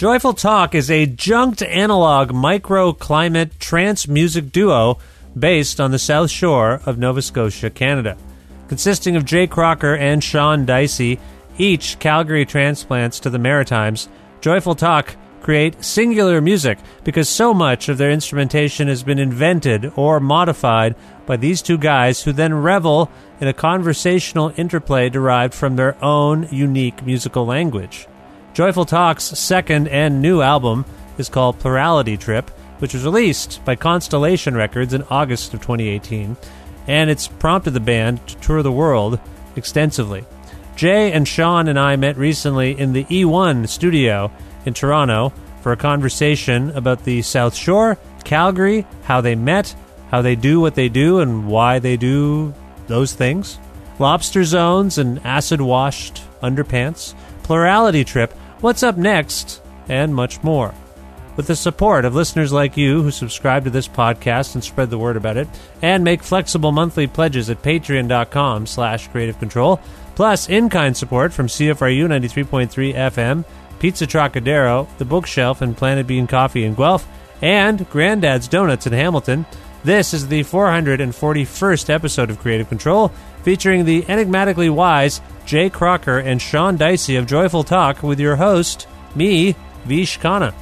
Joyful Talk is a junked analog microclimate trance music duo based on the South Shore of Nova Scotia, Canada. Consisting of Jay Crocker and Sean Dicey, each Calgary transplants to the Maritimes, Joyful Talk create singular music because so much of their instrumentation has been invented or modified by these two guys who then revel in a conversational interplay derived from their own unique musical language. Joyful Talk's second and new album is called Plurality Trip, which was released by Constellation Records in August of 2018, and it's prompted the band to tour the world extensively. Jay and Sean and I met recently in the E1 studio in Toronto for a conversation about the South Shore, Calgary, how they met, how they do what they do, and why they do those things. Lobster zones and acid washed underpants, plurality trip, what's up next, and much more. With the support of listeners like you who subscribe to this podcast and spread the word about it, and make flexible monthly pledges at patreon.com slash creative control, plus in-kind support from CFRU 93.3 FM, Pizza Trocadero, The Bookshelf, and Planet Bean Coffee in Guelph, and Granddad's Donuts in Hamilton, this is the 441st episode of Creative Control, featuring the enigmatically wise Jay Crocker and Sean Dicey of Joyful Talk with your host, me, Vish Khanna.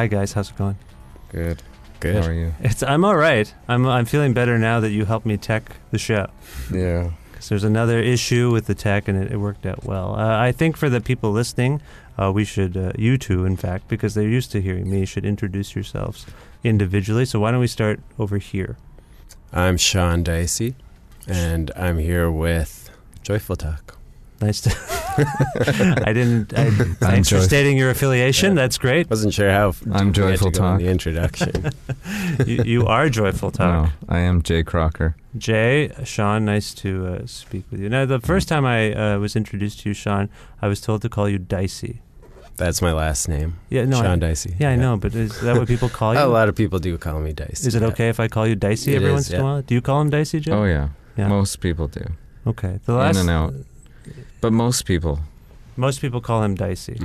Hi guys, how's it going? Good. Good. How are you? It's I'm all right. I'm I'm feeling better now that you helped me tech the show. Yeah. Because there's another issue with the tech, and it, it worked out well. Uh, I think for the people listening, uh, we should uh, you two, in fact, because they're used to hearing me, should introduce yourselves individually. So why don't we start over here? I'm Sean Dicey, and I'm here with Joyful Talk. Nice to. I didn't. I, thanks for Joyce. stating your affiliation. That's great. Wasn't sure how I'm we had to Joyful go in Talk. The introduction. you, you are joyful talk. No, I am Jay Crocker. Jay, Sean, nice to uh, speak with you. Now, the first time I uh, was introduced to you, Sean, I was told to call you Dicey. That's my last name. Yeah, no, I- Sean Dicey. Yeah, I know, but is that what people call you? A lot of people do call me Dicey. Is it yeah. okay if I call you Dicey It every is, once in a while? Do you call him Dicey, Jay? Oh yeah. Yeah. most people do. Okay. The last In and out. But most people, Most people call him Dicey.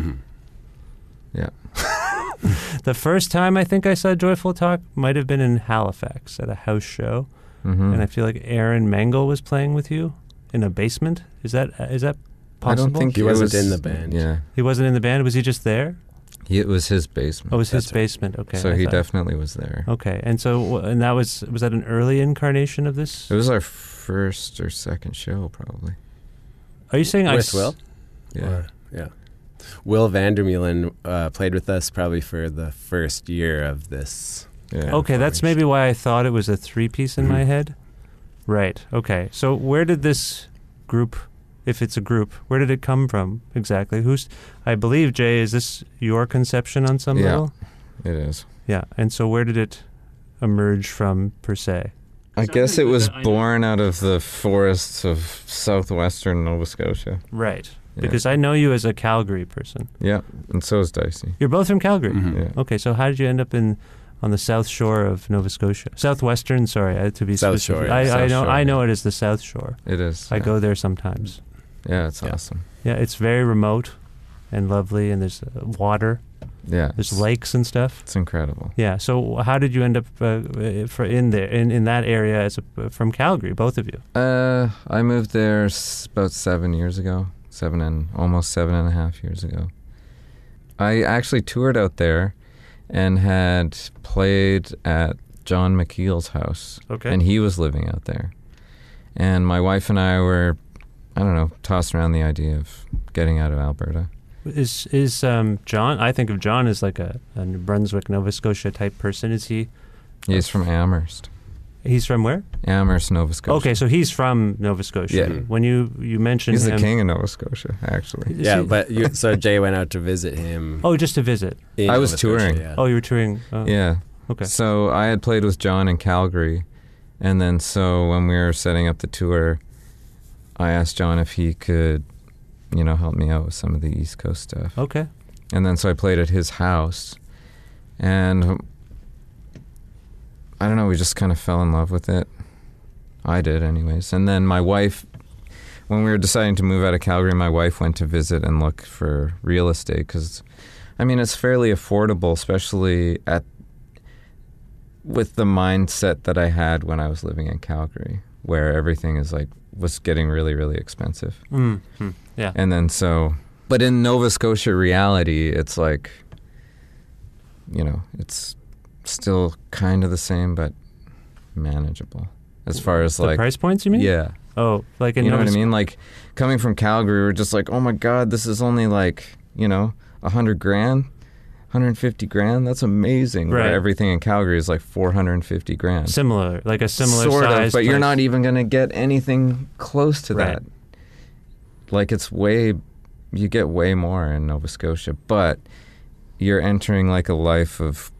yeah. The first time I think I saw Joyful Talk might have been in Halifax at a house show, hmm and I feel like Aaron Mangle was playing with you in a basement. Is that is that possible? I possible? don't think He it wasn't was- in the band. Yeah, he wasn't in the band. Was he just there? he, it was his basement. Oh, it was his right. basement. Okay. so I he thought- definitely was there. Okay, and so and that was was that an early incarnation of this? It was our first or second show, probably. Are you saying I With s- Will? Yeah. Or- yeah. Will Vandermeulen uh, played with us probably for the first year of this. yeah. Okay, that's maybe why I thought it was a three piece in my Mhm. head. Right. Okay. So where did this group, if it's a group, where did it come from exactly? Who's? I believe Jay. Is this your conception on some Yeah. level? It is. Yeah. And so where did it emerge from per se? I guess it was that born out of the forests of southwestern Nova Scotia. Right. Yeah. Because I know you as a Calgary person. Yeah, and so is Dicey. You're both from Calgary. Mhm. Yeah. Okay. So how did you end up in? On the south shore of Nova Scotia, southwestern. Sorry, uh, to be South specific. Shore, yeah. I, I know. Shore, I know yeah. it as the South Shore. It is. I yeah. go there sometimes. Yeah, it's Yeah. awesome. Yeah, it's very remote and lovely, and there's uh, water, Yeah, there's lakes and stuff. It's incredible. Yeah. So how did you end up uh, for in there in, in that area as a, from Calgary, both of you? Uh, I moved there s- about seven years ago, seven and almost seven and a half years ago. I actually toured out there, and had played at Jon McKiel's house, Okay. and he was living out there. And my wife and I were, I don't know, tossed around the idea of getting out of Alberta. Is is um, John? I think of John as like a, a New Brunswick, Nova Scotia type person. Is he? He's from Amherst, He's from where? Amherst, Nova Scotia. Okay, so he's from Nova Scotia. Yeah. When you you mentioned He's the him, king of Nova Scotia, actually. Is Yeah, he- but you, so Jay went out to visit him. oh, just to visit. in I was Nova Scotia, touring. yeah. Oh, you were touring. Oh, Yeah. Okay. So I had played with John in Calgary, and then so when we were setting up the tour, I asked John if he could, you know, help me out with some of the East Coast stuff. Okay. And then so I played at his house, and I don't know, we just kind of fell in love with it. I did, anyways. And then my wife, when we were deciding to move out of Calgary, my wife went to visit and look for real estate because, I mean, it's fairly affordable, especially at with the mindset that I had when I was living in Calgary, where everything is like was getting really, really expensive. Mm. hmm. Yeah. And then so, but in Nova Scotia reality, it's like, you know, it's still kind of the same, but manageable as far as the like, price points, you mean? yeah, Oh, like in you know Nova what I mean? Like coming from Calgary, we're just like, oh my god, this is only like, you know, a hundred grand. 150 grand that's amazing Right. where everything in calgary is like 450 grand Similar, like a similar sort size. of, but you're not even going to get anything close to Right. that. Like it's way, you get way more in Nova Scotia, but you're entering like a life of,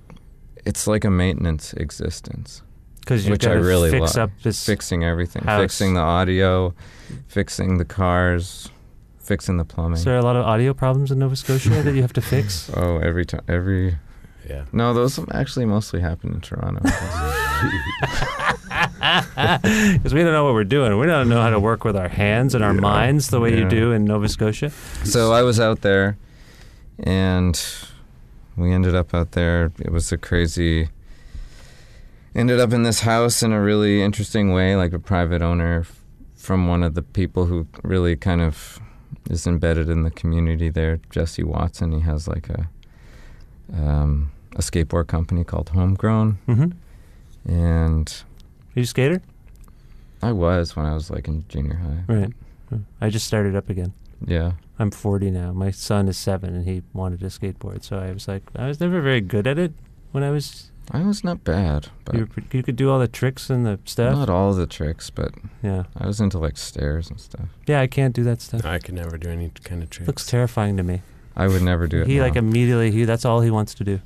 it's like a maintenance existence, because you which I really fix love. up this. fixing everything, house. fixing the audio, fixing the cars, fixing the plumbing. Is there a lot of audio problems in Nova Scotia that you have to fix? Oh, every time, every yeah. no, those actually mostly happen in Toronto. Because we don't know what we're doing. We don't know how to work with our hands and our Yeah. minds the way you do in Nova Scotia. So I was out there, and we ended up out there. It was a crazy. Ended up in this house in a really interesting way, like a private owner from one of the people who really kind of is embedded in the community there, Jesse Watson. He has like a um, a skateboard company called Homegrown, Mm-hmm. and Are you a skater? I was when I was like in junior high. Right. I just started up again. Yeah, I'm 40 now. My son is seven, and he wanted to skateboard. So I was like, I was never very good at it when I was. I was not bad, but You, were, you could do all the tricks and the stuff. not all the tricks, but yeah, I was into like stairs and stuff. yeah. I can't do that stuff. I could never do any kind of tricks. Looks terrifying to me. I would never do it. He now. like immediately. He that's all he wants to do.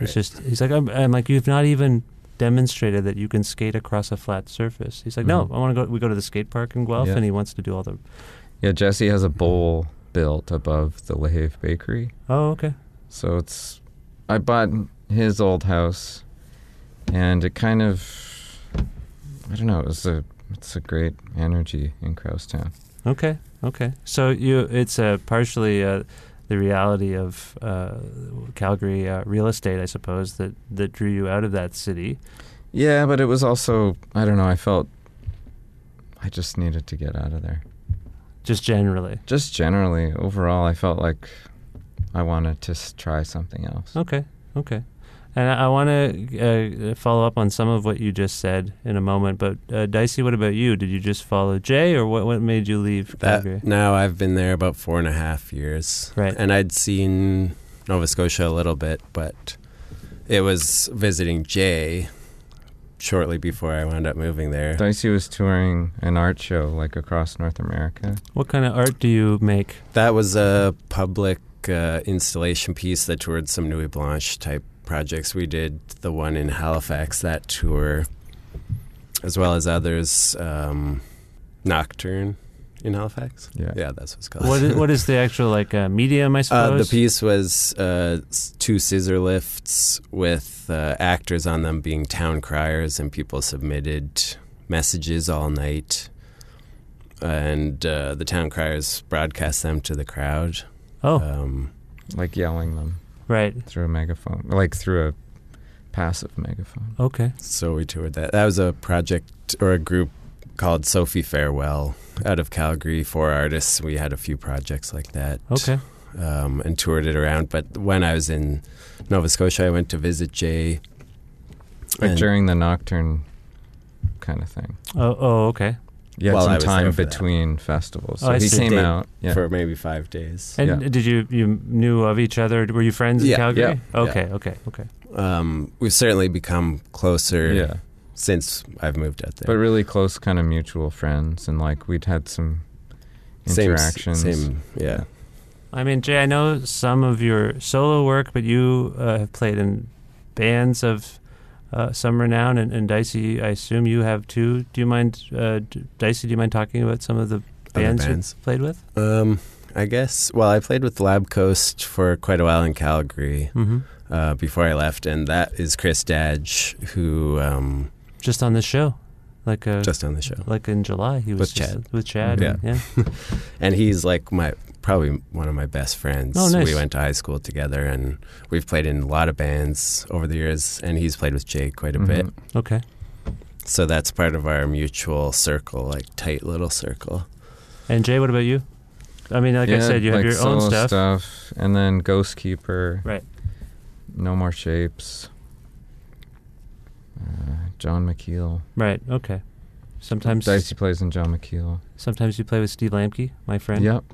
It's just he's like I'm, I'm like you've not even demonstrated that you can skate across a flat surface. He's like, no, Mhm. I want to go. We go to the skate park in Guelph, Yeah. and he wants to do all the. yeah, Jesse has a bowl built above the Lahave Bakery, Oh, okay. so it's. I bought his old house, and it kind of. I don't know. It was a. It's a great energy in Crousetown. Okay. Okay. So you, it's uh, partially uh, the reality of uh, Calgary uh, real estate, I suppose, that that drew you out of that city. Yeah, but it was also I don't know. I felt I just needed to get out of there. Just generally. Just generally, overall, I felt like I wanted to try something else. Okay. Okay. And I, I want to uh, follow up on some of what you just said in a moment. But uh, Dicey, what about you? Did you just follow Jay, or what? What made you leave That now I've been there about four and a half years, Right. And I'd seen Nova Scotia a little bit, but it was visiting Jay shortly before I wound up moving there. Dicey was touring an art show like across North America. What kind of art do you make? That was a public uh, installation piece that toured some Nuit Blanche type projects. We did the one in Halifax, that tour, as well as others. Um, Nocturne in Halifax. Yeah. yeah, that's what's called. What is, what is the actual like uh, medium? I Uh, suppose. the piece was uh, two scissor lifts with uh, actors on them being town criers, and people submitted messages all night. And uh, the town criers broadcast them to the crowd. Oh, Um, like yelling them right. through a megaphone, like through a passive megaphone. Okay. so we toured that. That was a project or a group called Sophie Farewell out of Calgary. Four artists. We had a few projects like that. Okay. um, and toured it around. But when I was in Nova Scotia, I went to visit Jay. Like during the nocturne kind of thing. Oh, oh, okay. You had While some time for that. between festivals. Oh, So I he came out. Yeah. for maybe five days. And Yeah. did you you knew of each other? Were you friends in Yeah, Calgary? yeah, Okay. Okay. Okay. Um, we've certainly become closer yeah. since I've moved out there. But really close kind of mutual friends and like we'd had some Same- interactions. Same, yeah. I mean, Jay, I know some of your solo work, but you uh, have played in bands of uh, some renown, and, and Dicey, I assume you have too. Do you mind, uh, Dicey? Do you mind talking about some of the bands, bands. you played with? Um, I guess. Well, I played with Lab Coast for quite a while in Calgary Mm-hmm. uh, before I left, and that is Chris Dadge, who um, Just on this show, like uh, just on the show, like in July, he was With Chad. With Chad, Yeah. yeah. and he's like my probably one of my best friends. Oh, nice. We went to high school together, and we've played in a lot of bands over the years. And he's played with Jay quite a bit. Mhm. Okay. So that's part of our mutual circle, like tight little circle. And Jay, what about you? I mean, like I said, you have like your own solo stuff. and then Ghostkeeper, Right. No More Shapes, uh, Jon McKiel. Right. Okay. Sometimes, Dicey plays in Jon McKiel. sometimes you play with Steve Lambke, my friend. Yep.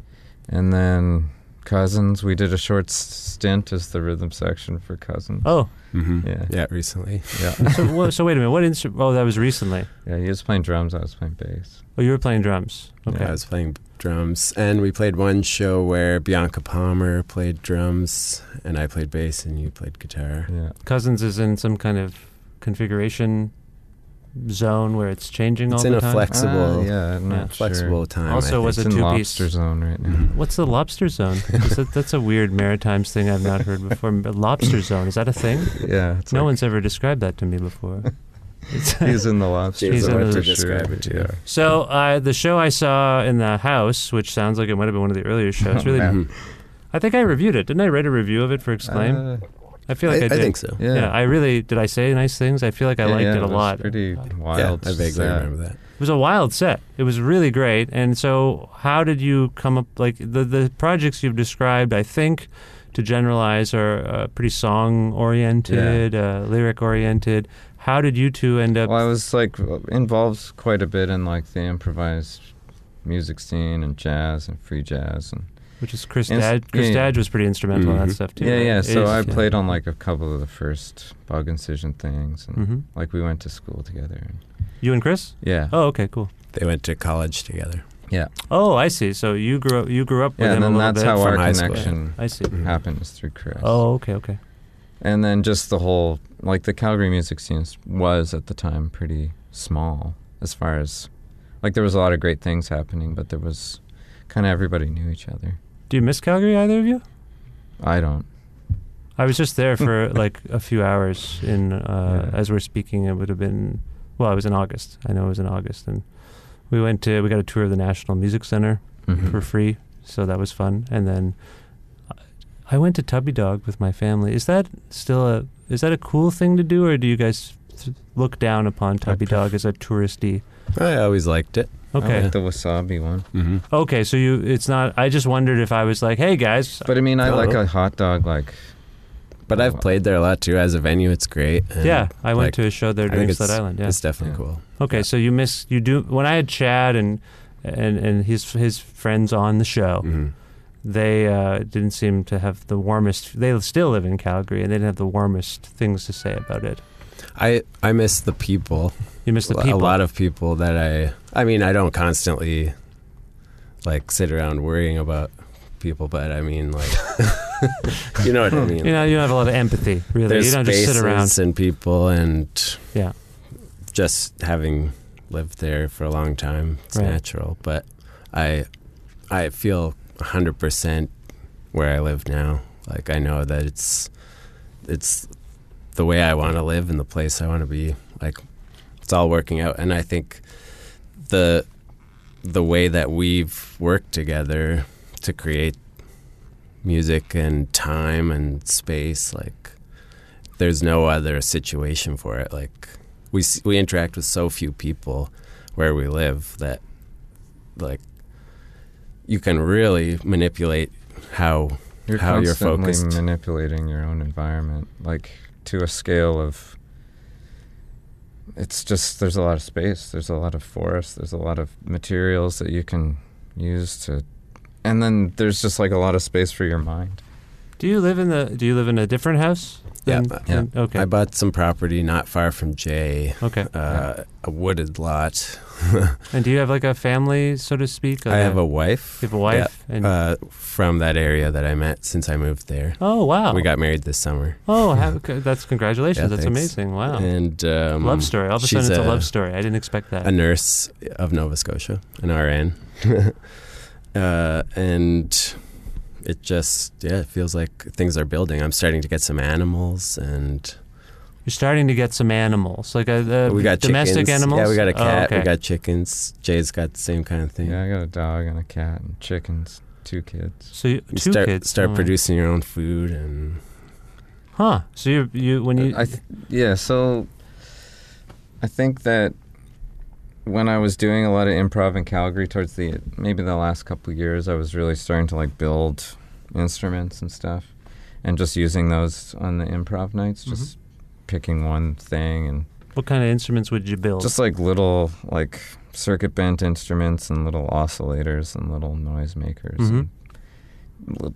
And then Cousins, we did a short stint as the rhythm section for Cousins. Oh, Mm-hmm. Yeah. yeah, recently. Yeah. so, wha- so wait a minute. What instrument? Oh, that was recently. yeah, he was playing drums, I was playing bass. Oh, you were playing drums. Okay. I was playing drums, and we played one show where Bianca Palmer played drums, and I played bass, and you played guitar. Yeah. Cousins is in some kind of configuration zone where it's changing It's all in the a time. flexible, Ah, yeah, I'm Yeah. not sure. flexible time. Also I was think. A in two-piece. lobster zone right now. Mhm. What's the lobster zone? Is that, that's a weird Maritimes thing I've not heard before. A lobster zone is that a thing? Yeah, it's no like- one's ever described that to me before. It's- He's in the lobster He's in the- for to sure. describe it, too. Yeah. so uh, the show I saw in the house, which sounds like it might have been one of the earlier shows, Oh, really. man. I think I reviewed it. Didn't I write a review of it for Exclaim? Uh, I feel like I, I, did. think so. yeah. Yeah. I really did. I say nice things. I feel like I Yeah, liked yeah, it a was lot. Pretty It wild. Yeah, I vaguely set. remember that. It was a wild set. It was really great. And so, how did you come up? Like the the projects you've described, I think, to generalize, are uh, pretty song oriented, uh, lyric oriented. How did you two end up? Well, I was like involved quite a bit in like the improvised music scene and jazz and free jazz and which is Chris Ins- Dadge. Chris yeah, yeah. Dadge was pretty instrumental in that Mhm. stuff too. yeah, right? yeah. So Is, I yeah. played on like a couple of the first bug incision things, and hmm like we went to school together. And, You and Chris? yeah, Oh, okay, cool. They went to college together. yeah, Oh, I see. So you grew up. You grew up with yeah. him And then a little that's bit. how from our high school. connection I see. Mhm. happened is through Chris. Oh, okay, okay. and then just the whole like the Calgary music scene was at the time pretty small as far as like there was a lot of great things happening, but there was kind of everybody knew each other. Do you miss Calgary, either of you? I don't. I was just there for like a few hours in uh, Yeah. as we're speaking. It would have been well, it was in August. I know it was in August, and we went to we got a tour of the National Music Center, Mhm. for free, so that was fun. And then I went to Tubby Dog with my family. Is that still a is that a cool thing to do, or do you guys look down upon Tubby pref- Dog as a touristy? I always liked it. I Okay, like the wasabi one. Mm-hmm. okay. So you, it's not. I just wondered if I was like, hey guys, But I mean, I No. like a hot dog. Like, But I've played there a lot too. As a venue, it's great. and yeah, I went like, to a show there I during think Sled Island. Yeah. it's definitely Yeah. cool. Okay, Yeah. so you miss you do when I had Chad and and and his his friends on the show. hmm They uh, didn't seem to have the warmest. They still live in Calgary, and they didn't have the warmest things to say about it. I I miss the people. You miss the people. a lot of people that I I mean I don't constantly like sit around worrying about people but I mean like you know what I mean you know, you have a lot of empathy, really. there's you don't just sit around. and people and Yeah. just having lived there for a long time it's Right. natural but I I feel 100% where I live now like I know that it's it's the way I want to live and the place I want to be like it's all working out and I think the the way that we've worked together to create music and time and space like there's no other situation for it like we we interact with so few people where we live that like you can really manipulate how you're How you're focused. manipulating your own environment, like to a scale of. It's just there's a lot of space. There's a lot of forest. There's a lot of materials that you can use to, and then there's just like a lot of space for your mind. Do you live in the? Do you live in a different house? Yeah, than- yeah. okay. I bought some property not far from Jay okay. uh, a wooded lot And do you have like a family, so to speak? I have a wife You have a wife. and uh, from that area that I met since I moved there oh wow. we got married this summer Oh, have, that's congratulations. Yeah, that's thanks. amazing. Wow. and um, love story. All of a sudden, it's a, a- love story. I didn't expect that. a nurse of Nova Scotia, an RN. uh, and it just, yeah, it feels like things are building. I'm starting to get some animals and You're starting to get some animals, like uh, a, we got domestic chickens. animals. Yeah, we got a Oh, cat. okay. We got chickens. Jay's got the same kind of thing. Yeah, I got a dog and a cat and chickens, two kids. so you, You start, kids. start Oh. producing your own food and Huh. So you you when uh, you I th- yeah, so I think that when I was doing a lot of improv in Calgary towards the maybe the last couple of years, I was really starting to like build instruments and stuff, and just using those on the improv nights, just picking one thing and what kind of instruments would you build? just like little like circuit bent instruments and little oscillators and little noisemakers Mhm.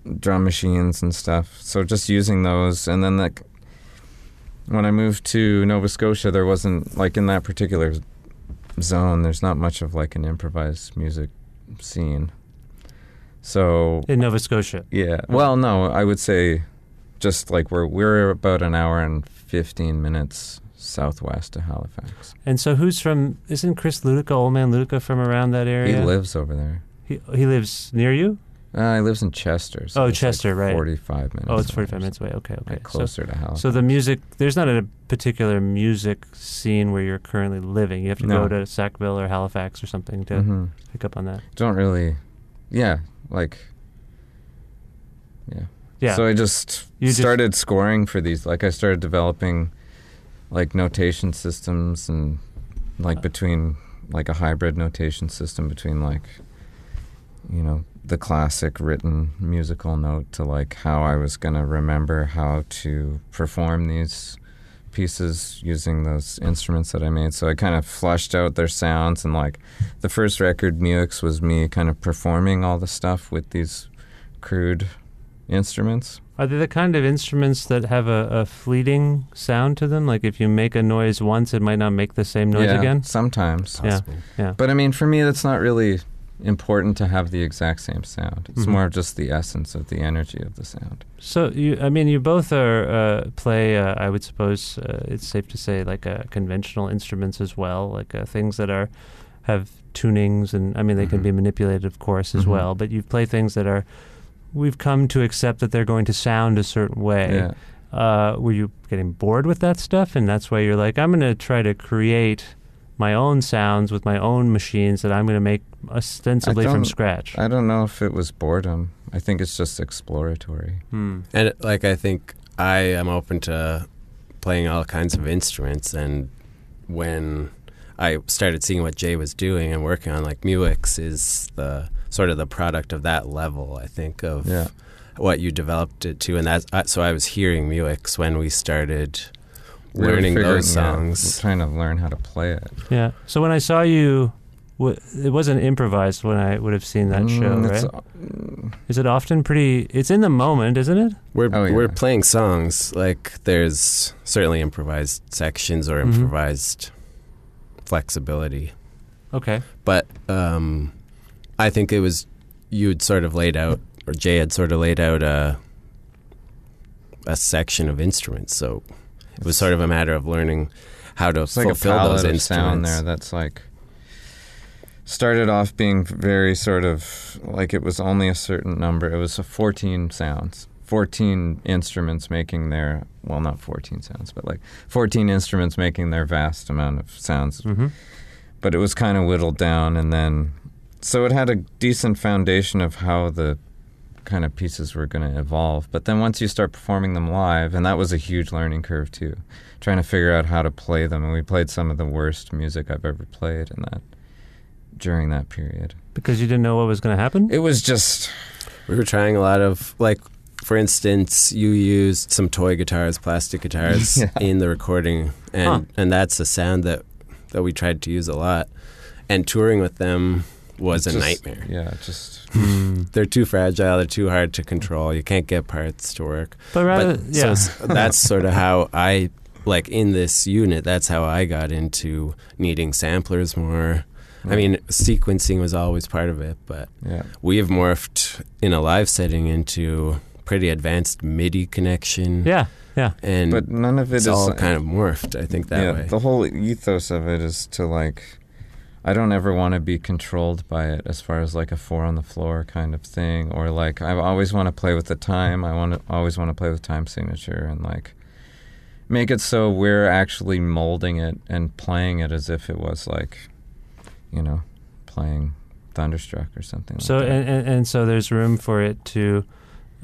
and drum machines and stuff. So just using those, and then like when I moved to Nova Scotia, there wasn't like in that particular zone. There's not much of like an improvised music scene. So in Nova Scotia. yeah, well, no, I would say just like we're we're about an hour and fifteen minutes southwest of Halifax. And so who's from? Isn't Chris Luedecke, old man Luedecke, from around that area? He lives over there. He, he lives near you. Uh, he lives in Chester. So Oh, Chester, like right. Forty-five minutes. Oh, it's forty-five minutes away. Okay, okay. like So closer to Halifax. So the music, there's not a particular music scene where you're currently living. You have to No. go to Sackville or Halifax or something to Mhm. pick up on that. don't really, yeah, like, yeah. Yeah. So I just You just- started scoring for these. Like I started developing, like notation systems and like between like a hybrid notation system between like, you know, the classic written musical note to like how I was gonna remember how to perform these pieces using those instruments that I made. So I kind of flushed out their sounds and like the first record, Muuixx, was me kind of performing all the stuff with these crude instruments. Are they the kind of instruments that have a, a fleeting sound to them? Like if you make a noise once, it might not make the same noise yeah, again? Sometimes. Yeah. Yeah. But I mean, for me, that's not really important to have the exact same sound. It's Mhm. more of just the essence of the energy of the sound. So you, I mean, you both are uh, play. Uh, I would suppose uh, it's safe to say like uh, conventional instruments as well, like uh, things that are have tunings, and I mean they can Mhm. be manipulated, of course, as Mhm. well. But you play things that are. We've come to accept that they're going to sound a certain way. Yeah. Uh, were you getting bored with that stuff, and that's why you're like, I'm going to try to create my own sounds with my own machines that I'm going to make ostensibly from scratch. I don't know if it was boredom. I think it's just exploratory. Hmm. And like I think I am open to playing all kinds of instruments and when I started seeing what Jay was doing and working on like Muuixx is the sort of the product of that level I think of Yeah. what you developed it to and that's uh, so I was hearing Muuixx when we started We learning figuring- those yeah, songs. trying to learn how to play it. Yeah. So when I saw you, it wasn't improvised when I would have seen that show, Mm, it's- right? Is it often pretty? It's in the moment, isn't it? We're Oh, yeah. we're playing songs like there's certainly improvised sections or Mhm. improvised flexibility. Okay. but um, I think it was you'd sort of laid out, or Jay had sort of laid out a a section of instruments. So it was sort of a matter of learning how to It's like a fulfill palette those of instruments. sound there that's like started off being very sort of like it was only a certain number. It was a 14 sounds, 14 instruments making their well, not 14 sounds, but like 14 instruments making their vast amount of sounds. Mm-hmm. But it was kind of whittled down, and then so it had a decent foundation of how the kind of pieces were going to evolve. But then once you start performing them live, and that was a huge learning curve too, trying to figure out how to play them. And we played some of the worst music I've ever played in that during that period. Because you didn't know what was going to happen. It was just We were trying a lot of like, for instance, you used some toy guitars, plastic guitars Yeah. in the recording, and Huh. and that's a sound that that we tried to use a lot. And touring with them was a just- nightmare. Yeah, just Hmm. They're too fragile. They're too hard to control. You can't get parts to work. But rather, but yeah. so that's sort of how I like in this unit. That's how I got into needing samplers more. I mean, sequencing was always part of it, but yeah. we've morphed in a live setting into pretty advanced MIDI connection. yeah. Yeah. and But none of it it's is all kind of morphed. I think that yeah, way. the whole ethos of it is to like I don't ever want to be controlled by it as far as like a four on the floor kind of thing or like I always want to play with the time. I want to always want to play with time signature and like make it so we're actually molding it and playing it as if it was like you know, playing Thunderstruck or something So like that. and, and and so there's room for it to,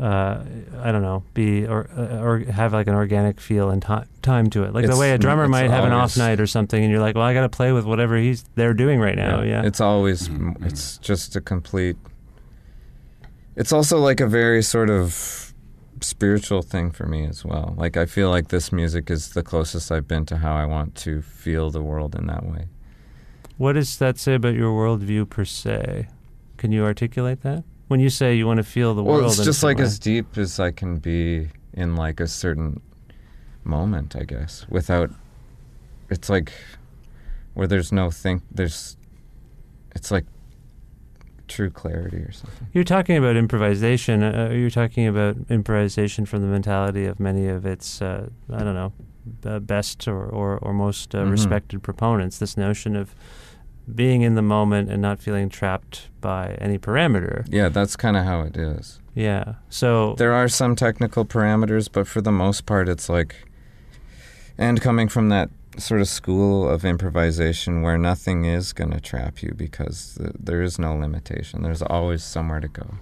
uh, I don't know, be or uh, or have like an organic feel and ti- time to it, like the way a drummer might have an off night or something, and you're like, well, I got to play with whatever he's they're doing right now. Yeah. It's always Mhm. it's just a complete It's also like a very sort of spiritual thing for me as well. Like I feel like this music is the closest I've been to how I want to feel the world in that way. What does that say about your worldview per se? Can you articulate that? When you say you want to feel the well, world, it's just like way. as deep as I can be in like a certain moment, I guess, without it's like where there's no think there's it's like true clarity or something. You're talking about improvisation. Uh, you're talking about improvisation from the mentality of many of its, uh, I don't know, uh, best or, or, or most uh, Mhm. respected proponents. This notion of being in the moment and not feeling trapped by any parameter. Yeah, that's kind of how it is. Yeah. So There are some technical parameters, but for the most part, it's like, and coming from that sort of school of improvisation where nothing is going to trap you because th- there is no limitation. There's always somewhere to go.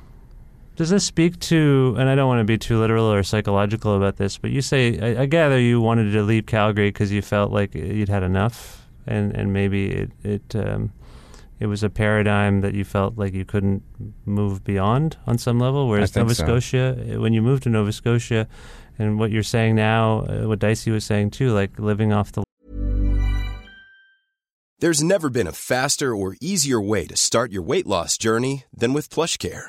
Does this speak to, and I don't want to be too literal or psychological about this, but you say, I, I gather you wanted to leave Calgary because you felt like you'd had enough, and, and maybe it it um, it was a paradigm that you felt like you couldn't move beyond on some level. Whereas Nova so. Scotia, when you moved to Nova Scotia, and what you're saying now, uh, what Dicey was saying too, like living off the There's never been a faster or easier way to start your weight loss journey than with PlushCare.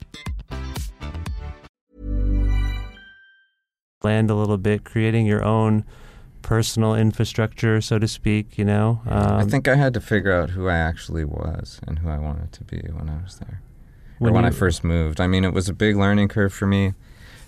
land a little bit, creating your own personal infrastructure, so to speak. You know, um, I think I had to figure out who I actually was and who I wanted to be when I was there. When or when I first moved. I mean, it was a big learning curve for me.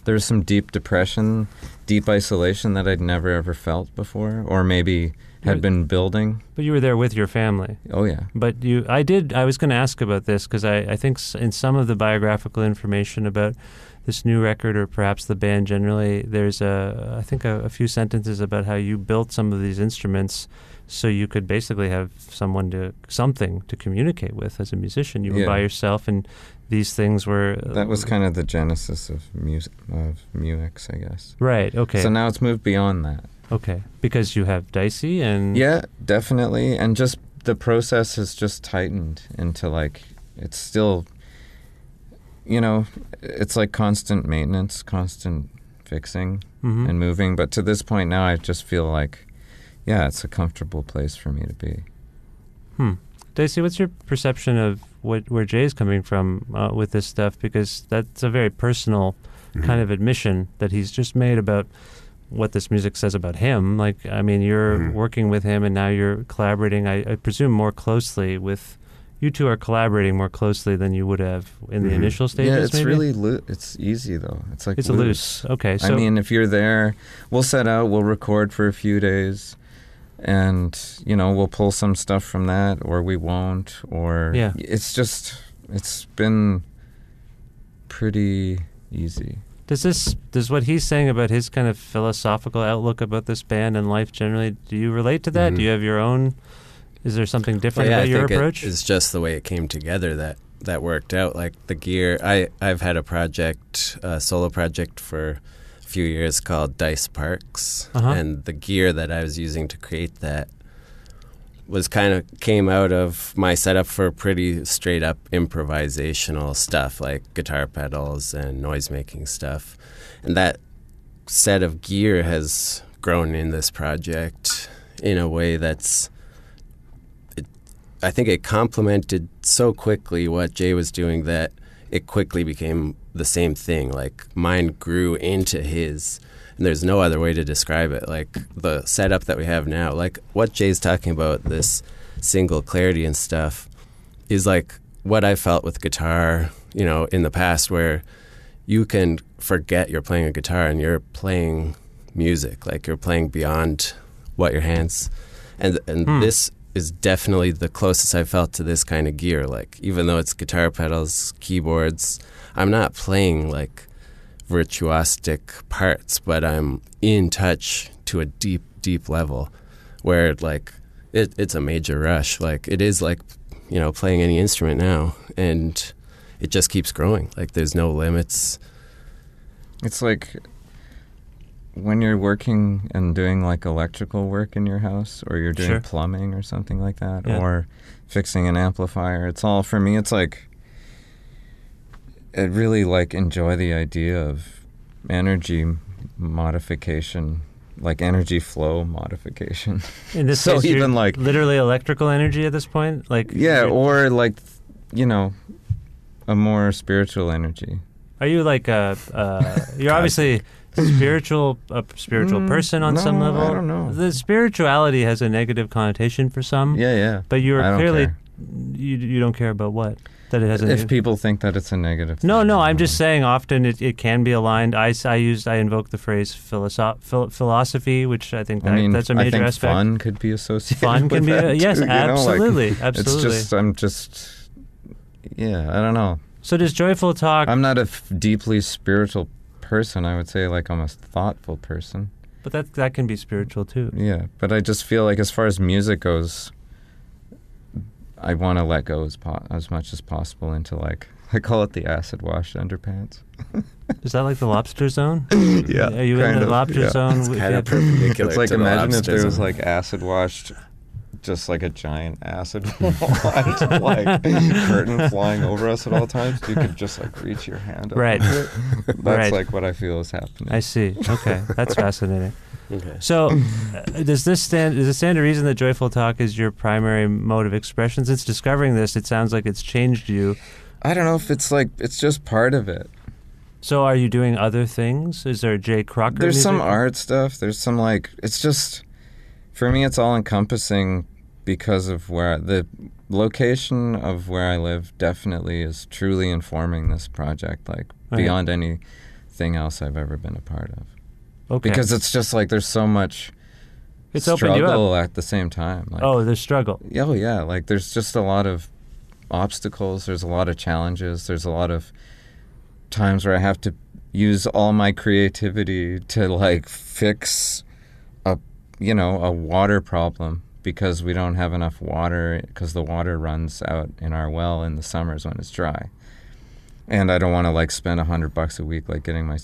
There was some deep depression, deep isolation that I'd never ever felt before, or maybe had been building. but you were there with your family. Oh yeah, But you, I did. I was going to ask about this because I, I think in some of the biographical information about this new record, or perhaps the band generally, there's a, I think a, a few sentences about how you built some of these instruments so you could basically have someone to something to communicate with as a musician. You were Yeah. by yourself, and these things were uh, that was kind of the genesis of music of Muuixx, I guess. right. Okay, So now it's moved beyond that. okay, because you have Dicey and Yeah, definitely. And just the process has just tightened into like it's still you know, it's like constant maintenance, constant fixing Mhm. and moving, but to this point now I just feel like yeah, it's a comfortable place for me to be. Hmm. Dicey, what's your perception of what where is coming from uh, with this stuff? Because that's a very personal kind of admission that he's just made about what this music says about him. Like, I mean, you're working with him, and now you're collaborating. I, I presume more closely with you two are collaborating more closely than you would have in the initial stages. yeah, it's maybe? really loo- it's easy though. It's like it's loose. Okay, so I mean, if you're there, we'll set out, we'll record for a few days, and you know, we'll pull some stuff from that, or we won't, or Yeah. it's just it's been pretty easy. Does this does what he's saying about his kind of philosophical outlook about this band and life generally? Do you relate to that? Mhm. Do you have your own? Is there something different Well, yeah, about your approach? it's just the way it came together that that worked out. Like the gear, I I've had a project, a solo project for a few years called Dice Parks, Uh-huh. and the gear that I was using to create that was kind of came out of my setup for pretty straight up improvisational stuff like guitar pedals and noise making stuff, and that set of gear has grown in this project in a way that's I think it complemented so quickly what Jay was doing that it quickly became the same thing. Like mine grew into his, and there's no other way to describe it. Like the setup that we have now, like what Jay's talking about, this single clarity and stuff, is like what I felt with guitar, you know, in the past, where you can forget you're playing a guitar and you're playing music, like you're playing beyond what your hands, and and Hmm. this is definitely the closest I felt to this kind of gear. Like even though it's guitar pedals, keyboards, I'm not playing like virtuosic parts, but I'm in touch to a deep, deep level where like it, it's a major rush. Like it is like you know playing any instrument now, and it just keeps growing. Like there's no limits. It's like when you're working and doing like electrical work in your house, or you're doing Sure. plumbing or something like that, Yeah. or fixing an amplifier. It's all for me. It's like I really like enjoy the idea of energy modification, like energy flow modification. In this So case, even, like- literally electrical energy at this point, like yeah, or like you know, a more spiritual energy. Are you like a? Uh, you're obviously spiritual, a spiritual Mm, person on some level. I don't know. The spirituality has a negative connotation for some. Yeah, yeah. But you're clearly care. you you don't care about what that it has a if negative- people think that it's a negative. No, thing, no. I I'm just saying. Often it, it can be aligned. I, I used I invoke the phrase philosoph- phil- philosophy, which I think I that, mean, that's a I major think aspect. fun could be associated. Fun can be a- yes, too, you know? Like, absolutely, absolutely. It's just I'm just yeah. I don't know. So does joyful talk? I'm not a f- deeply spiritual person. I would say like I'm a thoughtful person. but that that can be spiritual too. Yeah, but I just feel like as far as music goes, I want to let go as po- as much as possible into like I call it the acid washed underpants. Is that like the lobster zone? yeah, Are you in the of, lobster yeah. zone? It's kind of perpendicular It's like to the imagine if lobster there was like acid washed, just like a giant acid washed like curtain flying over us at all times. You could just like reach your hand. Up Right. it. That's Right. like what I feel is happening. I see. Okay, that's fascinating. Okay. So, uh, does this stand? Does it stand to reason that joyful talk is your primary mode of expression? Since discovering this, it sounds like it's changed you. I don't know if it's like it's just part of it. So, are you doing other things? Is there Jay Crocker? There's some art stuff. There's some like it's just for me. It's all encompassing because of where the location of where I live definitely is truly informing this project. Like beyond anything else I've ever been a part of. Okay. Because it's just like there's so much it's struggle at the same time. Like, Oh, there's struggle. Oh yeah, like there's just a lot of obstacles. There's a lot of challenges. There's a lot of times where I have to use all my creativity to like fix a you know a water problem because we don't have enough water because the water runs out in our well in the summers when it's dry. And I don't want to like spend a hundred bucks a week like getting my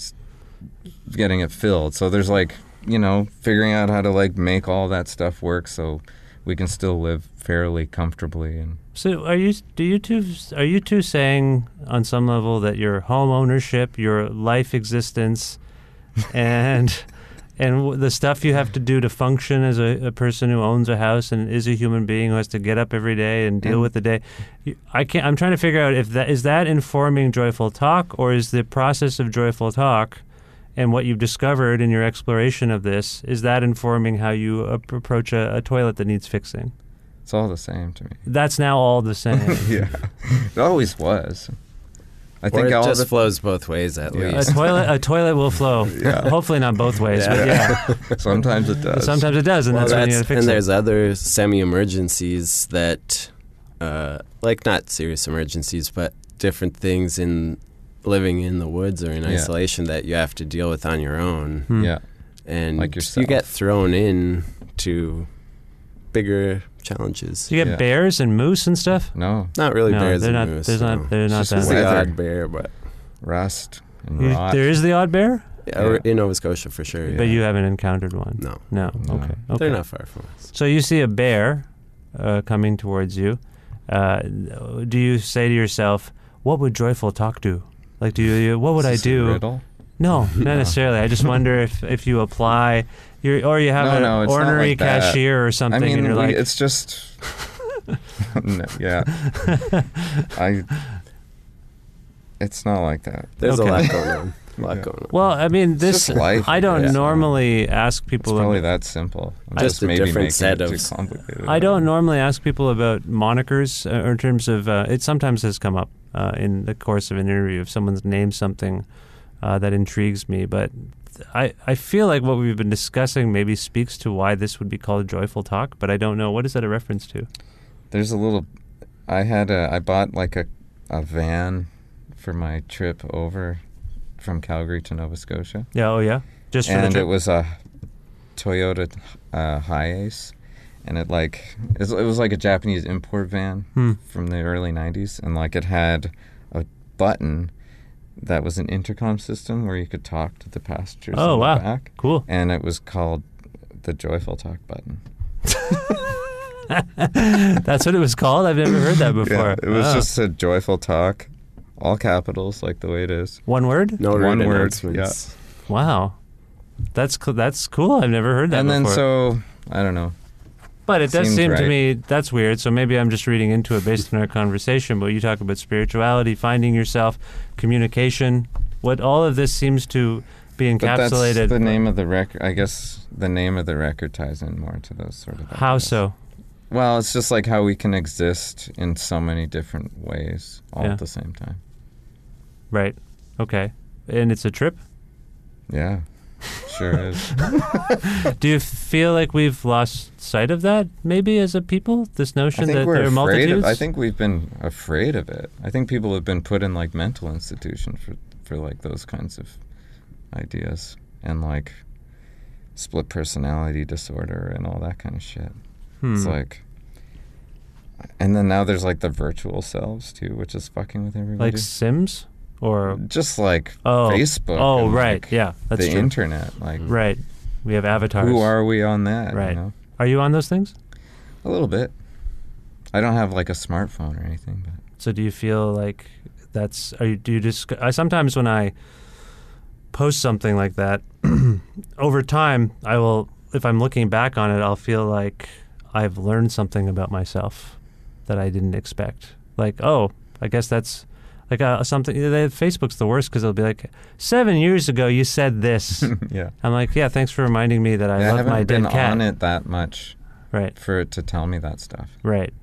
getting it filled. So there's like you know figuring out how to like make all that stuff work so we can still live fairly comfortably and So, are you? Do you two? Are you two saying on some level that your home ownership, your life existence, and and w- the stuff you have to do to function as a, a person who owns a house and is a human being who has to get up every day and deal Mm. with the day. I can't. I'm trying to figure out if that is that informing joyful talk or is the process of joyful talk. And what you've discovered in your exploration of this is that informing how you ap- approach a, a toilet that needs fixing. it's all the same to me. That's now all the same. yeah, it always was. I or think it all just the flows both ways at Yeah. a least. toilet a toilet will flow. Yeah. Hopefully not both ways, but yeah. sometimes it does. Sometimes it does, and Well, that's when you that's- gotta fix and it. there's other semi-emergencies that, uh, like not serious emergencies, but different things in living in the woods or in Yeah. isolation that you have to deal with on your own, Hmm. yeah, and Like you get thrown in to bigger challenges. Do you get Yeah. bears and moose and stuff? no Not really no, bears they're and not. moose. There's no. not. They're not It's that. just the odd bear, but rust and You- rot. there is the odd bear, yeah, or in Nova Scotia for sure. but you haven't encountered one. no, No. No. Okay. Okay. they're not far from us. So you see a bear uh, coming towards you. Uh, do you say to yourself, "What would joyful talk do?" Like, do you? What would Is I this a do? riddle? No, not necessarily. I just wonder if if you apply, your or you have No, an no, it's not ornery like that. cashier or something, I mean, and you're we- like, it's just. no, yeah, I. It's not like that. There's Okay. a lot going on. A lot Yeah. going on. Well, I mean, this just life, I don't yeah. normally ask It's people. probably About, that simple. I'm I- just Just a maybe different making set it of- too complicated. I don't normally ask people about monikers uh, or in terms of. Uh, it sometimes has come up uh, in the course of an interview if someone's named something uh, that intrigues me, but. I, I feel like what we've been discussing maybe speaks to why this would be called a joyful talk, but I don't know. What is that a reference to? There's a little. I had a. I bought like a, a van for my trip over from Calgary to Nova Scotia, Yeah, oh yeah? Just for the and it was a Toyota uh, Hiace, and it like it was like a Japanese import van Hmm. from the early '90s, and like it had a button that was an intercom system where you could talk to the passengers Oh, in wow. the back, Cool. and it was called the Joyful Talk button. That's what it was called? I've never heard that before. Yeah, it was Oh. just a joyful talk, all capitals, like the way it is. one word? No One rude word, announcements. Wow. That's co- that's cool. I've never heard that and then so I don't know. But it does Seems seem to me that's weird. So maybe I'm just reading into it based on our conversation. But you talk about spirituality, finding yourself, communication. What all of this seems to be encapsulated. But that's the name of the record. I guess the name of the record ties in more to those sort of. How so? Well, it's just like how we can exist in so many different ways all Yeah. at the same time. Right. Okay. And it's a trip. Yeah, sure is. Do you feel like we've lost sight of that? Maybe as a people, this notion that there are multitudes. of. I think we've been afraid of it. I think people have been put in like mental institutions for for like those kinds of ideas and like split personality disorder and all that kind of shit. Hmm. It's like and then now there's like the virtual selves too, which is fucking with everybody. Like Sims or just like oh Facebook. Oh, and, right. like, yeah, that's the true. internet. Like, Right. We have avatars. who are we on that? Right. You know? Are you on those things? A little bit. I don't have like a smartphone or anything, but So do you feel like that's are you do you just I sometimes when I post something like that over time I will if I'm looking back on it I'll feel like I've learned something about myself that I didn't expect. Like, oh, I guess that's like uh, something they, Facebook's the worst cuz they'll be like 7 years ago you said this. yeah. I'm like, yeah, thanks for reminding me that I Yeah, I love haven't my been dead cat. on it that much Right. for it to tell me that stuff. Right.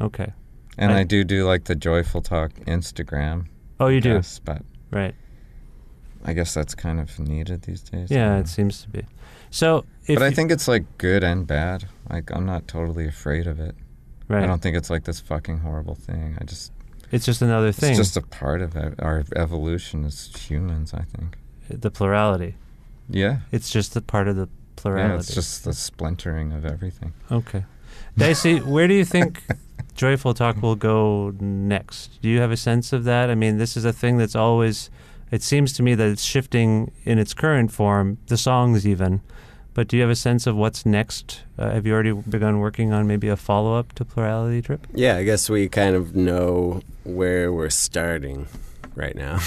Okay. And I- I, do do like the joyful talk Instagram. Oh, you do. But Right. I guess that's kind of needed these days. Yeah, it seems to be. So, if but I think it's like good and bad. Like I'm not totally afraid of it. right. I don't think it's like this fucking horrible thing. I just it's just another thing. it's just a part of our evolution as humans. I think. the plurality. Yeah. It's just a part of the plurality. Yeah, it's just the splintering of everything. okay. Dicey, where do you think Joyful Talk will go next? Do you have a sense of that? I mean, this is a thing that's always. It seems to me that it's shifting in its current form, the songs even. But do you have a sense of what's next? Uh, have you already begun working on maybe a follow up to Plurality Trip? Yeah, I guess we kind of know where we're starting right now,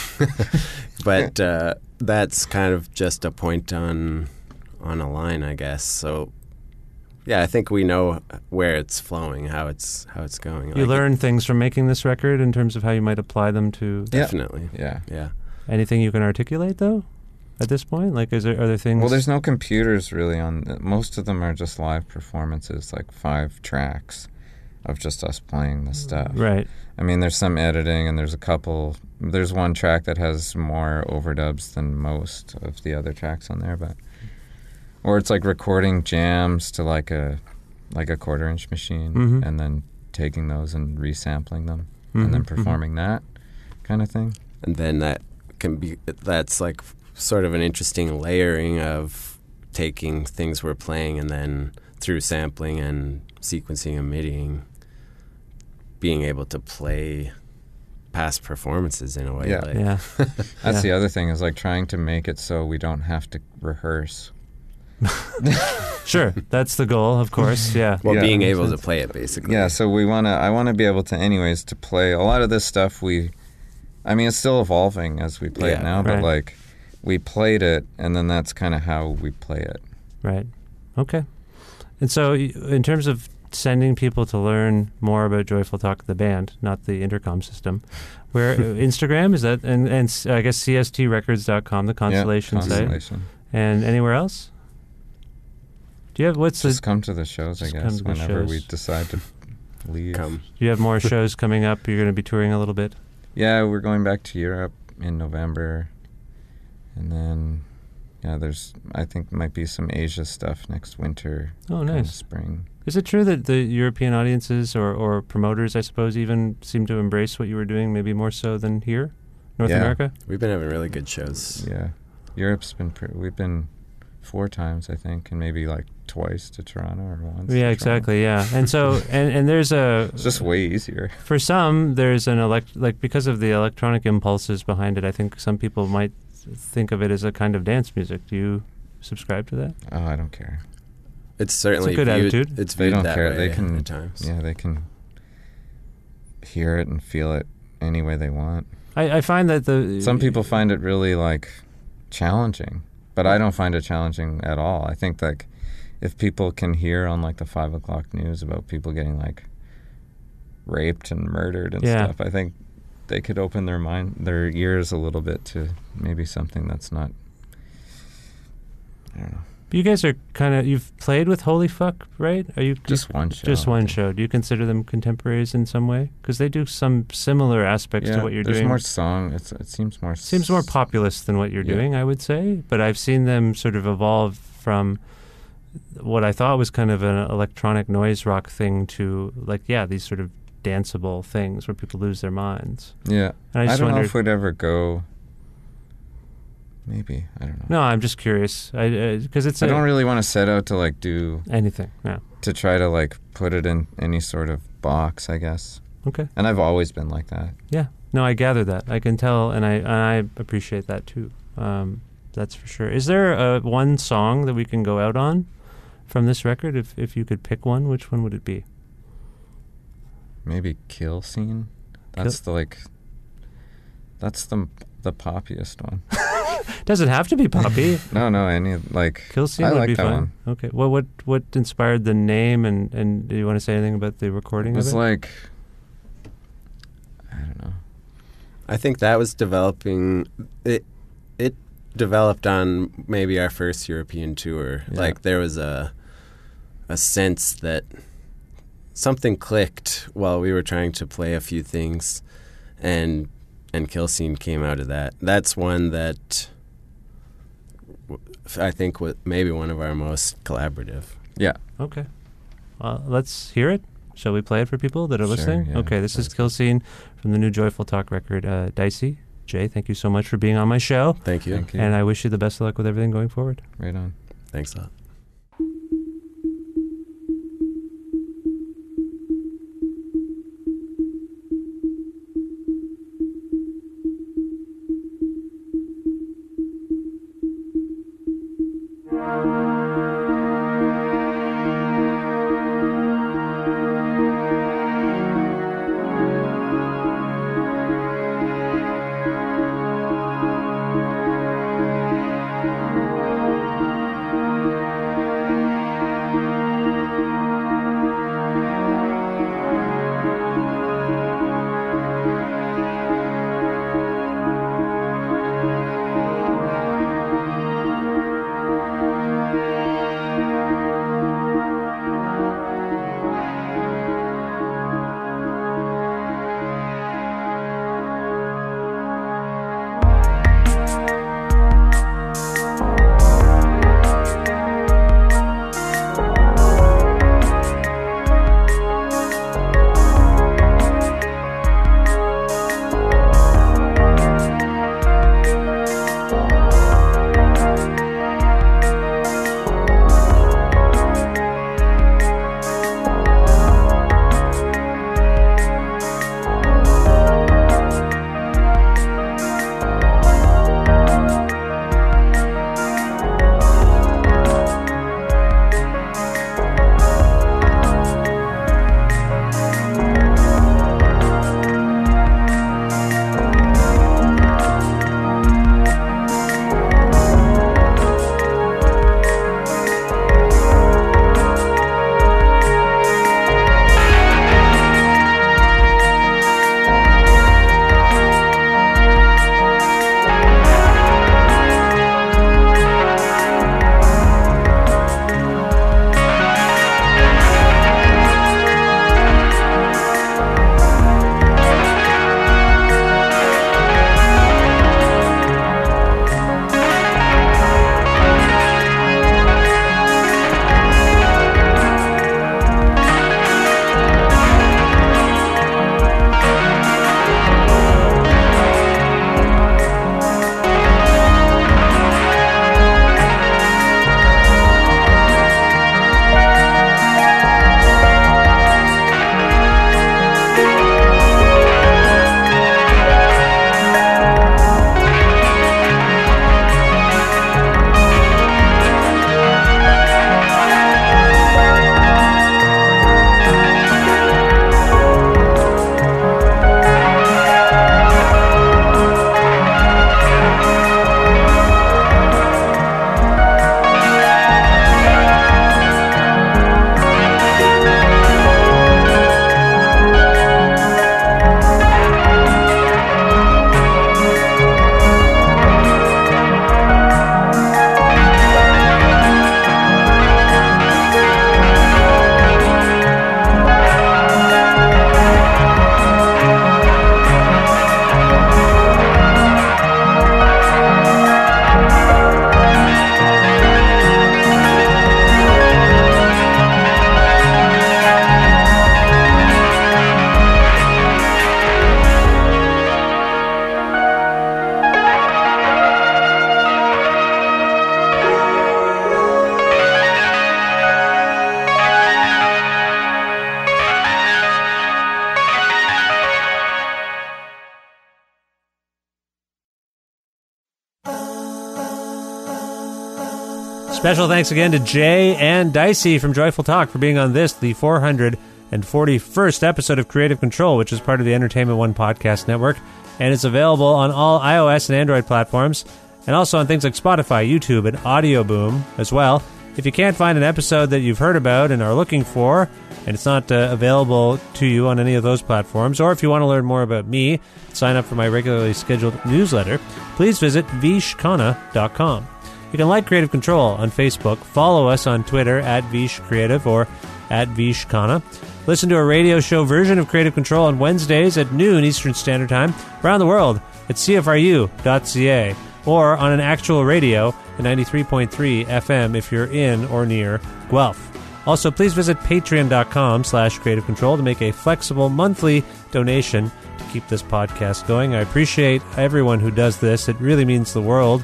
but uh, that's kind of just a point on on a line, I guess. So, yeah, I think we know where it's flowing, how it's how it's going. You Like, learn things from making this record in terms of how you might apply them to Yeah. definitely. Yeah. Yeah. anything you can articulate, though. At this point, like, is there are there things? Well, there's no computers really on. Most of them are just live performances, like five tracks of just us playing the stuff. right. I mean, there's some editing, and there's a couple. There's one track that has more overdubs than most of the other tracks on there, but or it's like recording jams to like a like a quarter inch machine, Mhm. and then taking those and resampling them, Mhm, and then mhm. performing that kind of thing. and then that can be that's like sort of an interesting layering of taking things we're playing and then through sampling and sequencing and middying being able to play past performances in a way Yeah. like Yeah. That's Yeah. the other thing is like trying to make it so we don't have to rehearse. Sure. That's the goal, of course. Yeah. well Yeah, being able to play it basically Yeah, so we want to. I want to be able to, anyways, to play a lot of this stuff. We, I mean, it's still evolving as we play Yeah, it now, right. but like, we played it, and then that's kind of how we play it. Right. Okay. And so, in terms of sending people to learn more about Joyful Talk, the band, not the intercom system, where uh, Instagram is that, and and s- I guess CSTRecords.com, the Constellation yeah, site, Constellation. and anywhere else. Do you have what's the? Just come to the shows, I guess, to the whenever we decide to leave. come Do you have more shows coming up? You're going to be touring a little bit. Yeah, we're going back to Europe in November, and then, yeah, there's. I think might be some Asia stuff next winter. Oh, kinda nice. Spring. Is it true that the European audiences or, or promoters, I suppose, even seem to embrace what you were doing, maybe more so than here, North Yeah. America? we've been having really good shows Yeah, Europe's been. Pre- we've been four times, I think, and maybe like twice to Toronto or once. to Yeah, Toronto. exactly. Yeah, and so and and there's a It's just way easier. for some there's an elect like because of the electronic impulses behind it. I think some people might think of it as a kind of dance music. Do you subscribe to that? Oh, I don't care. it's certainly it's a good viewed, attitude. it's They don't that care. way They can. at times Yeah, they can hear it and feel it any way they want. I, I find that the Some people find it really like challenging, but I don't find it challenging at all. I think like if people can hear on like the five o'clock news about people getting like raped and murdered and Yeah. stuff, I think they could open their mind, their ears a little bit to maybe something that's not. I don't know. you guys are kind of you've played with Holy Fuck, right? Are you Just one show. just one show? Do you consider them contemporaries in some way? Because they do some similar aspects Yeah, to what you're there's doing. more song. It's, it seems more. seems more populist than what you're Yeah. doing, I would say. But I've seen them sort of evolve from what I thought was kind of an electronic noise rock thing to like, yeah, these sort of danceable things where people lose their minds. Yeah, And I I, just don't know if we'd ever go. Maybe I don't know. no, I'm just curious. I because it's I a, don't really want to set out to like do anything. Yeah, to try to like put it in any sort of box, I guess. Okay. And I've always been like that. Yeah. No, I gather that. I can tell, and I and I appreciate that too. Um, that's for sure. Is there uh, one song that we can go out on from this record? If if you could pick one, which one would it be? Maybe Kill Scene. That's the like. That's the the poppiest one. Does it have to be poppy. No, no, any like. Kill scene I would like be that fun. one. Okay. Well, what what inspired the name, and and do you want to say anything about the recording? It was of it? like. I don't know. I think that was developing. It it developed on maybe our first European tour. Yeah. Like there was a a sense that something clicked while we were trying to play a few things, and and Kill Scene came out of that. That's one that I think was maybe one of our most collaborative. Yeah. Okay. Uh, let's hear it. Shall we play it for people that are Sure, listening? yeah, okay, this is sounds Kill Scene from the new Joyful Talk record, uh, Dicey. Jay, thank you so much for being on my show. Thank you. Thank you. And I wish you the best of luck with everything going forward. Right on. Thanks a lot. Special thanks again to Jay and Dicey from Joyful Talk for being on this, the 441st episode of Kreative Kontrol, which is part of the Entertainment One Podcast Network, and it's available on all iOS and Android platforms, and also on things like Spotify, YouTube, and Audio Boom as well. If you can't find an episode that you've heard about and are looking for, and it's not uh, available to you on any of those platforms, or if you want to learn more about me, sign up for my regularly scheduled newsletter, please visit vishkhanna.com. You can like Kreative Kontrol on Facebook, follow us on Twitter at Vish Creative or at Vishkhanna. Listen to a radio show version of Kreative Kontrol on Wednesdays at noon Eastern Standard Time around the world at CFRU.ca or on an actual radio at 93.3 FM if you're in or near Guelph. Also, please visit patreon.com slash creative control to make a flexible monthly donation to keep this podcast going. I appreciate everyone who does this. It really means the world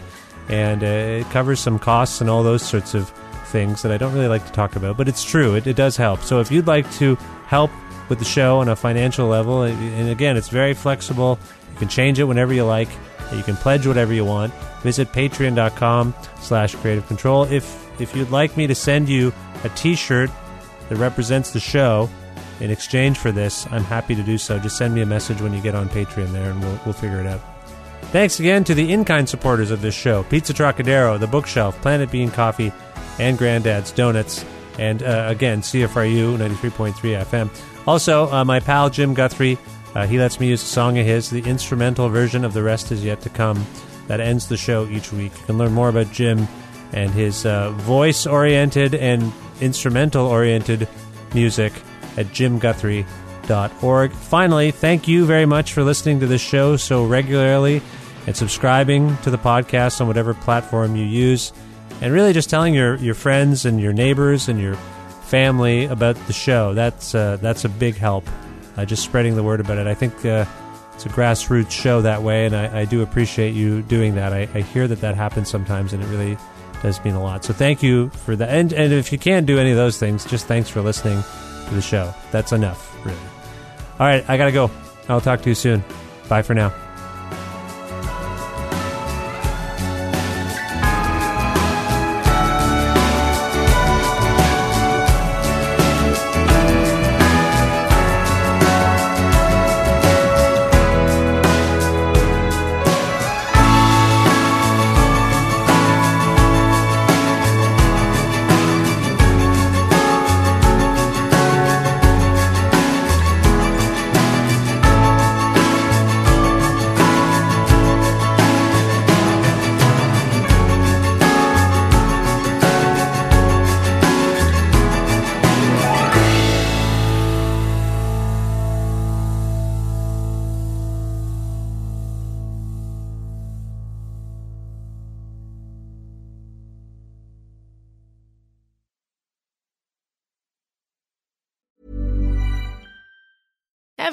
and uh, it covers some costs and all those sorts of things that I don't really like to talk about, but it's true. It, it does help. So if you'd like to help with the show on a financial level, and again, it's very flexible. You can change it whenever you like. You can pledge whatever you want. Visit patreon.com slash creative control. If if you'd like me to send you a t-shirt that represents the show in exchange for this, I'm happy to do so. Just send me a message when you get on Patreon there and we'll, we'll figure it out. Thanks again to the in-kind supporters of this show, Pizza Trocadero, The Bookshelf, Planet Bean Coffee, and Granddad's Donuts. And uh, again, CFRU 93.3 FM. Also, uh, my pal Jim Guthrie, uh, he lets me use a song of his, the instrumental version of The Rest Is Yet to Come, that ends the show each week. You can learn more about Jim and his uh, voice oriented and instrumental oriented music at jimguthrie.org. Finally, thank you very much for listening to this show so regularly and subscribing to the podcast on whatever platform you use. And really just telling your, your friends and your neighbors and your family about the show. That's, uh, that's a big help. Uh, just spreading the word about it. I think uh, it's a grassroots show that way, and I, I do appreciate you doing that. I, I hear that that happens sometimes, and it really does mean a lot. So thank you for that. And, and if you can't do any of those things, just thanks for listening to the show. That's enough, really. All right, I got to go. I'll talk to you soon. Bye for now.